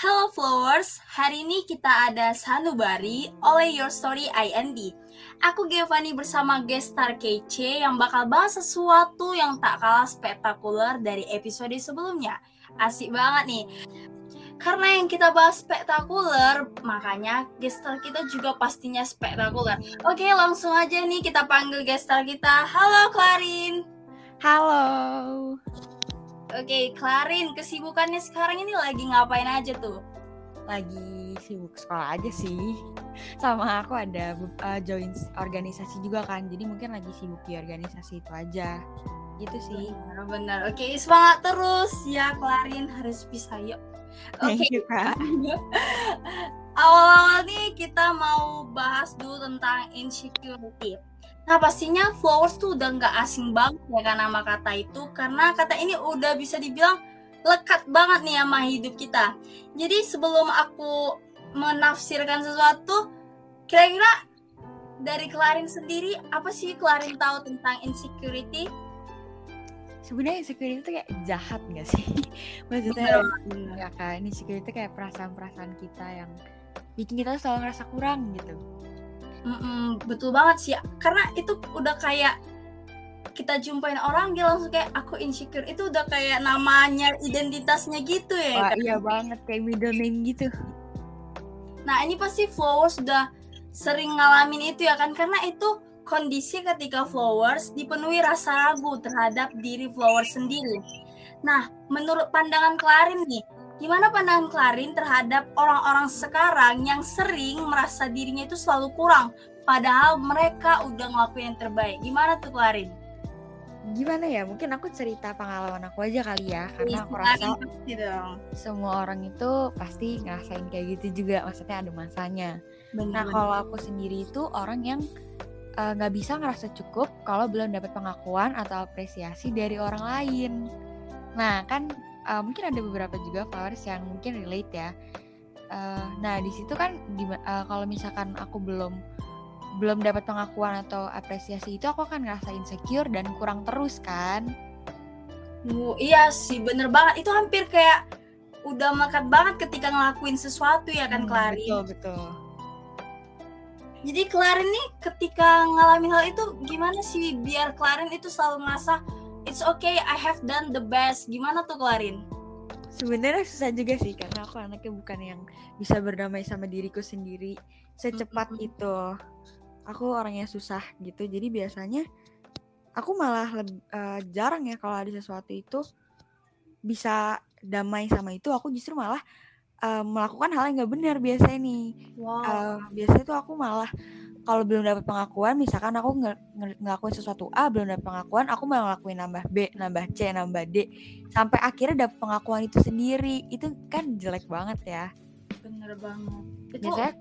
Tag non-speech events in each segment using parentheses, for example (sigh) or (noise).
Hello Flowers, hari ini kita ada Sanubari oleh Your Story IND. Aku Giovanni bersama guest star kece yang bakal bahas sesuatu yang tak kalah spektakuler dari episode sebelumnya. Asik banget nih. Karena yang kita bahas spektakuler, makanya guest kita juga pastinya spektakuler. Oke, langsung aja nih kita panggil guest kita. Halo Clarin. Halo. Oke, Clarin, kesibukannya sekarang ini lagi ngapain aja tuh? Lagi sibuk sekolah aja sih. Sama aku ada uh, join organisasi juga kan. Jadi mungkin lagi sibuk di organisasi itu aja. Gitu sih. Benar-benar. Oke, semangat terus ya Clarin harus bisa yuk. Oke. Okay. Kak. (laughs) Awal-awal nih kita mau bahas dulu tentang insecurity. Nah pastinya flowers tuh udah nggak asing banget ya kan nama kata itu karena kata ini udah bisa dibilang lekat banget nih sama hidup kita. Jadi sebelum aku menafsirkan sesuatu, kira-kira dari Clarin sendiri apa sih Clarin tahu tentang insecurity? Sebenarnya insecurity itu kayak jahat gak sih? (laughs) Maksudnya ya kan insecurity itu kayak perasaan-perasaan kita yang bikin kita selalu ngerasa kurang gitu. Mm-mm, betul banget sih. Karena itu udah kayak kita jumpain orang dia langsung kayak aku insecure. Itu udah kayak namanya identitasnya gitu ya Wah, kan? iya banget kayak middle name gitu. Nah ini pasti flowers sudah sering ngalamin itu ya kan? Karena itu kondisi ketika flowers dipenuhi rasa ragu terhadap diri flowers sendiri. Nah menurut pandangan Clarin nih Gimana pandangan Clarin terhadap orang-orang sekarang yang sering merasa dirinya itu selalu kurang, padahal mereka udah ngelakuin yang terbaik. Gimana tuh Clarin? Gimana ya? Mungkin aku cerita pengalaman aku aja kali ya, karena aku rasa semua orang itu pasti ngerasain kayak gitu juga. Maksudnya ada masanya. Bener. Nah kalau aku sendiri itu orang yang eh, nggak uh, bisa ngerasa cukup kalau belum dapat pengakuan atau apresiasi dari orang lain. Nah kan uh, mungkin ada beberapa juga followers yang mungkin relate ya. Uh, nah di situ kan uh, kalau misalkan aku belum belum dapat pengakuan atau apresiasi itu aku akan ngerasa insecure dan kurang terus kan? Uh, iya sih bener banget. Itu hampir kayak udah melekat banget ketika ngelakuin sesuatu ya kan hmm, betul betul. Jadi Clarin nih ketika ngalamin hal itu gimana sih biar Clarin itu selalu ngerasa it's okay I have done the best. Gimana tuh Clarin? Sebenarnya susah juga sih karena aku anaknya bukan yang bisa berdamai sama diriku sendiri. Secepat mm-hmm. itu. Aku orangnya susah gitu. Jadi biasanya aku malah uh, jarang ya kalau ada sesuatu itu bisa damai sama itu. Aku justru malah uh, melakukan hal yang nggak benar biasanya nih. Wow. uh, biasanya tuh aku malah kalau belum dapat pengakuan misalkan aku ng ngelakuin sesuatu A belum dapat pengakuan aku mau ngelakuin nambah B nambah C nambah D. Sampai akhirnya dapat pengakuan itu sendiri. Itu kan jelek banget ya. Bener banget. Itu Biasanya,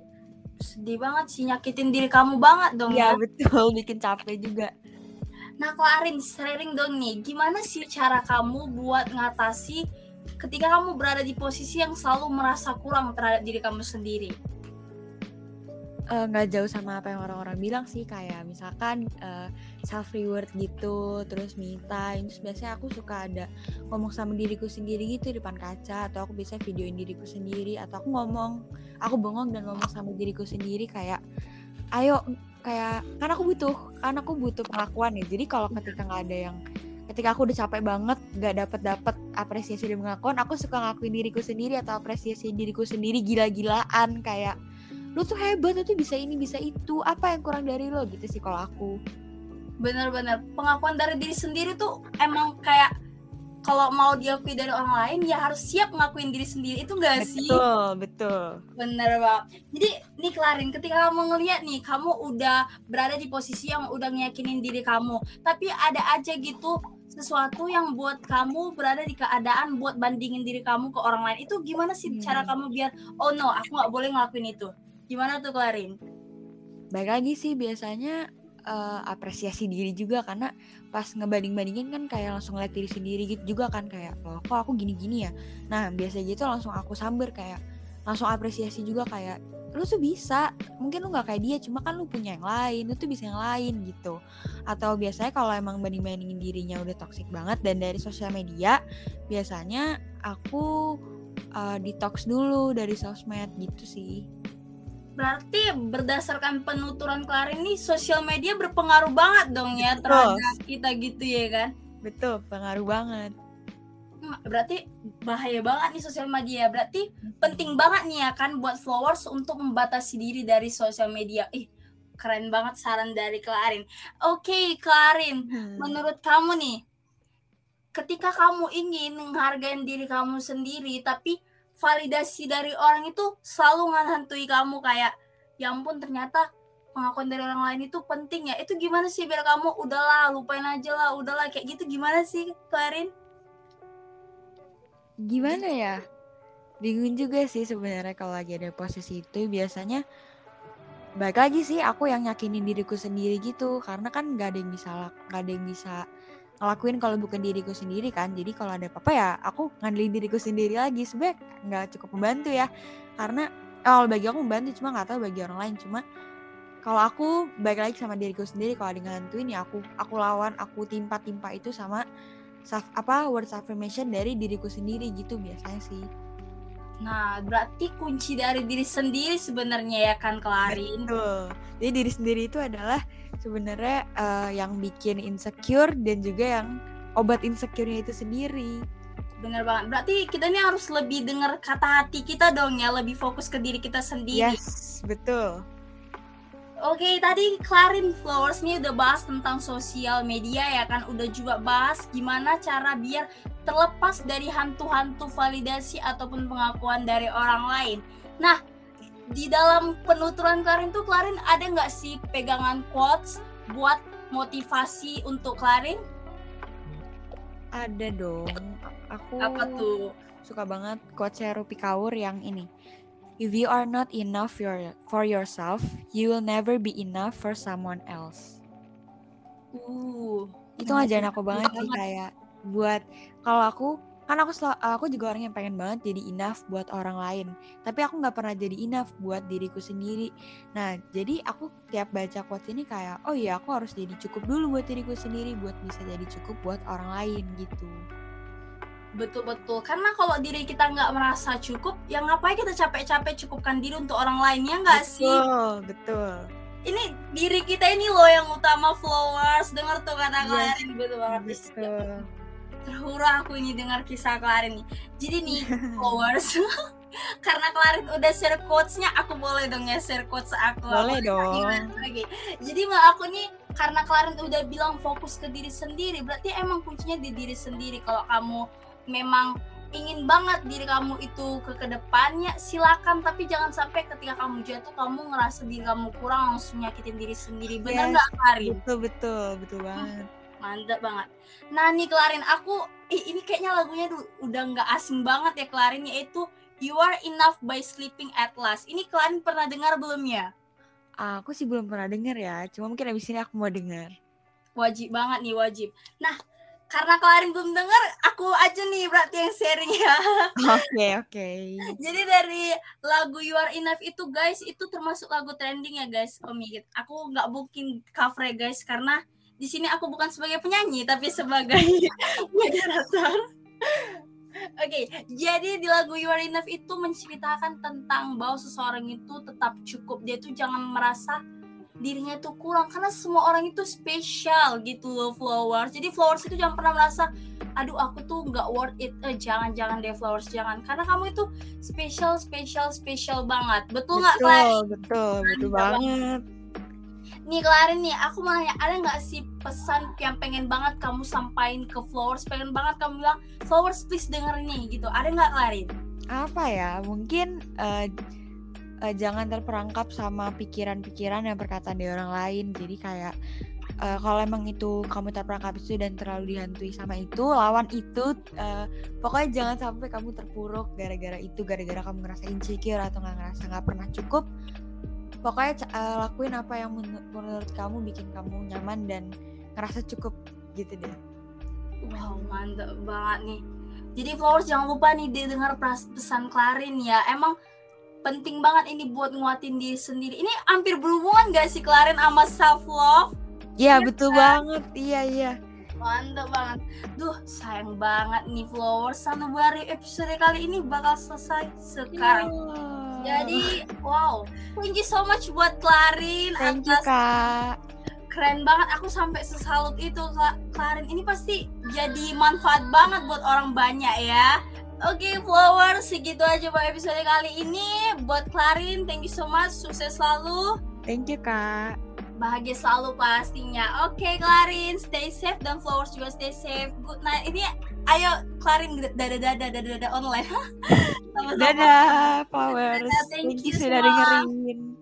sedih banget sih nyakitin diri kamu banget dong ya, ya. betul. (laughs) Bikin capek juga. Nah Klarin sharing dong nih. Gimana sih cara kamu buat ngatasi ketika kamu berada di posisi yang selalu merasa kurang terhadap diri kamu sendiri nggak uh, jauh sama apa yang orang-orang bilang sih kayak misalkan uh, eh, self reward gitu terus me time terus biasanya aku suka ada ngomong sama diriku sendiri gitu di depan kaca atau aku bisa videoin diriku sendiri atau aku ngomong aku bengong dan ngomong sama diriku sendiri kayak ayo kayak kan aku butuh kan aku butuh pengakuan ya jadi kalau ketika nggak ada yang ketika aku udah capek banget nggak dapat dapat apresiasi dan pengakuan aku suka ngakuin diriku sendiri atau apresiasi diriku sendiri gila-gilaan kayak lu tuh hebat lu tuh bisa ini bisa itu. Apa yang kurang dari lo gitu sih kalau aku? Bener-bener pengakuan dari diri sendiri tuh emang kayak kalau mau diakui dari orang lain ya harus siap ngakuin diri sendiri. Itu gak sih? Betul betul. Bener banget jadi nih Klarin ketika kamu ngeliat nih kamu udah berada di posisi yang udah ngeyakinin diri kamu tapi ada aja gitu sesuatu yang buat kamu berada di keadaan buat bandingin diri kamu ke orang lain. Itu gimana sih hmm. cara kamu biar oh no aku nggak boleh ngelakuin itu Gimana tuh Klarin? Baik lagi sih biasanya uh, apresiasi diri juga karena pas ngebanding-bandingin kan kayak langsung ngeliat diri sendiri gitu juga kan kayak loh kok aku gini-gini ya. Nah biasa gitu langsung aku samber kayak langsung apresiasi juga kayak lu tuh bisa mungkin lu nggak kayak dia cuma kan lu punya yang lain lu tuh bisa yang lain gitu atau biasanya kalau emang banding bandingin dirinya udah toxic banget dan dari sosial media biasanya aku uh, detox dulu dari sosmed gitu sih. Berarti berdasarkan penuturan Klarin ini sosial media berpengaruh banget dong ya terhadap kita gitu ya kan? Betul, pengaruh banget. Hmm, berarti bahaya banget nih sosial media. Berarti penting banget nih ya kan buat followers untuk membatasi diri dari sosial media. Ih, keren banget saran dari Klarin. Oke, okay, Klarin, hmm. menurut kamu nih, ketika kamu ingin menghargai diri kamu sendiri, tapi validasi dari orang itu selalu menghantui kamu kayak ya ampun ternyata pengakuan dari orang lain itu penting ya. Itu gimana sih biar kamu udahlah lupain aja lah udahlah kayak gitu gimana sih Klarin gimana ya? Bingung juga sih sebenarnya kalau lagi ada posisi itu. Biasanya baik lagi sih aku yang yakinin diriku sendiri gitu. Karena kan gak ada yang bisa gak ada yang bisa ngelakuin kalau bukan diriku sendiri kan. Jadi kalau ada apa-apa ya aku ngandelin diriku sendiri lagi. Sebenarnya nggak cukup membantu ya. Karena kalau bagi aku membantu cuma nggak tahu bagi orang lain. Cuma kalau aku baik lagi sama diriku sendiri kalau ada ngantuin ya aku aku lawan aku timpa-timpa itu sama apa words affirmation dari diriku sendiri gitu biasanya sih Nah, berarti kunci dari diri sendiri sebenarnya ya kan Klarin. Betul. Jadi diri sendiri itu adalah sebenarnya uh, yang bikin insecure dan juga yang obat insecure-nya itu sendiri. Bener banget. Berarti kita ini harus lebih dengar kata hati kita dong ya, lebih fokus ke diri kita sendiri. Yes, betul. Oke, okay, tadi Klarin Flowers nih udah bahas tentang sosial media ya kan, udah juga bahas gimana cara biar terlepas dari hantu-hantu validasi ataupun pengakuan dari orang lain. Nah, di dalam penuturan Klarin tuh Klarin ada nggak sih pegangan quotes buat motivasi untuk Klarin? Ada dong. Aku apa tuh? Suka banget quotes Rupi Kaur yang ini If you are not enough your, for yourself, you will never be enough for someone else. Uh, itu ngajarin aku banget sih kayak buat kalau aku kan aku aku juga orang yang pengen banget jadi enough buat orang lain. Tapi aku nggak pernah jadi enough buat diriku sendiri. Nah jadi aku tiap baca quotes ini kayak oh iya aku harus jadi cukup dulu buat diriku sendiri buat bisa jadi cukup buat orang lain gitu Betul-betul, karena kalau diri kita nggak merasa cukup, ya ngapain kita capek-capek cukupkan diri untuk orang lainnya nggak sih? Betul, betul. Ini diri kita ini loh yang utama flowers, dengar tuh kata yes, Klarin gitu banget. Betul. Terhura aku ini dengar kisah Klarin nih. Jadi nih (laughs) flowers, (laughs) karena Klarin udah share quotes-nya, aku boleh dong ya share quotes aku. Boleh aku dong. Lagi. Jadi mah aku nih karena Klarin udah bilang fokus ke diri sendiri, berarti emang kuncinya di diri sendiri. Kalau kamu memang ingin banget diri kamu itu ke ke depannya silakan tapi jangan sampai ketika kamu jatuh kamu ngerasa diri kamu kurang langsung nyakitin diri sendiri bener nggak yes, Karin? Betul betul betul banget. Hmm, mantap banget. Nah nih Klarin aku ih, ini kayaknya lagunya udah nggak asing banget ya Klarin yaitu You Are Enough by Sleeping at Last. Ini Klarin pernah dengar belum ya? Aku sih belum pernah dengar ya, cuma mungkin abis ini aku mau dengar. Wajib banget nih wajib. Nah karena kalian belum dengar, aku aja nih berarti yang sharing ya. Oke, okay, oke. Okay. (laughs) Jadi dari lagu You Are Enough itu guys, itu termasuk lagu trending ya guys, Om Aku nggak booking cover ya guys, karena di sini aku bukan sebagai penyanyi, tapi sebagai (laughs) moderator. (laughs) Oke, okay, jadi di lagu You Are Enough itu menceritakan tentang bahwa seseorang itu tetap cukup. Dia tuh jangan merasa dirinya itu kurang karena semua orang itu spesial gitu loh flowers. Jadi flowers itu jangan pernah merasa aduh aku tuh nggak worth it. Eh, jangan jangan deh flowers jangan. Karena kamu itu spesial spesial spesial banget. Betul nggak betul betul betul banget. nih kelarin nih aku mau nanya ada nggak sih pesan yang pengen banget kamu sampaikan ke flowers? Pengen banget kamu bilang flowers please denger nih gitu. Ada nggak kelarin apa ya? Mungkin uh, uh, jangan terperangkap sama pikiran-pikiran dan perkataan dari orang lain. Jadi kayak uh, kalau emang itu kamu terperangkap itu dan terlalu dihantui sama itu lawan itu uh, pokoknya jangan sampai kamu terpuruk gara-gara itu gara-gara kamu ngerasa insecure atau nggak ngerasa nggak pernah cukup. Pokoknya uh, lakuin apa yang men menurut kamu bikin kamu nyaman dan ngerasa cukup gitu deh. Wow mantap banget nih. Jadi flowers jangan lupa nih didengar pesan Klarin ya. Emang penting banget ini buat nguatin diri sendiri. Ini hampir berhubungan gak sih Klarin sama self love? Iya ya, betul kan? banget. Iya iya. Mantap banget. Duh, sayang banget nih Flowers Sanubari episode kali ini bakal selesai sekarang. Yeah. Jadi, wow, thank you so much buat Klarin Thank you, atas Kak. keren banget. Aku sampai sesalut itu. Klarin ini pasti jadi manfaat banget buat orang banyak ya. Oke, Flowers, segitu aja buat episode kali ini. Buat Klarin, thank you so much. Sukses selalu. Thank you, Kak. bahagia selalu pastinya. Oke, Klarin, stay safe dan Flowers juga stay safe. Good night. Ini ayo Klarin dadah dadah dadah online. (laughs) Sama-sama. Dadah. Dadah, thank Thank you you sudah dengerin.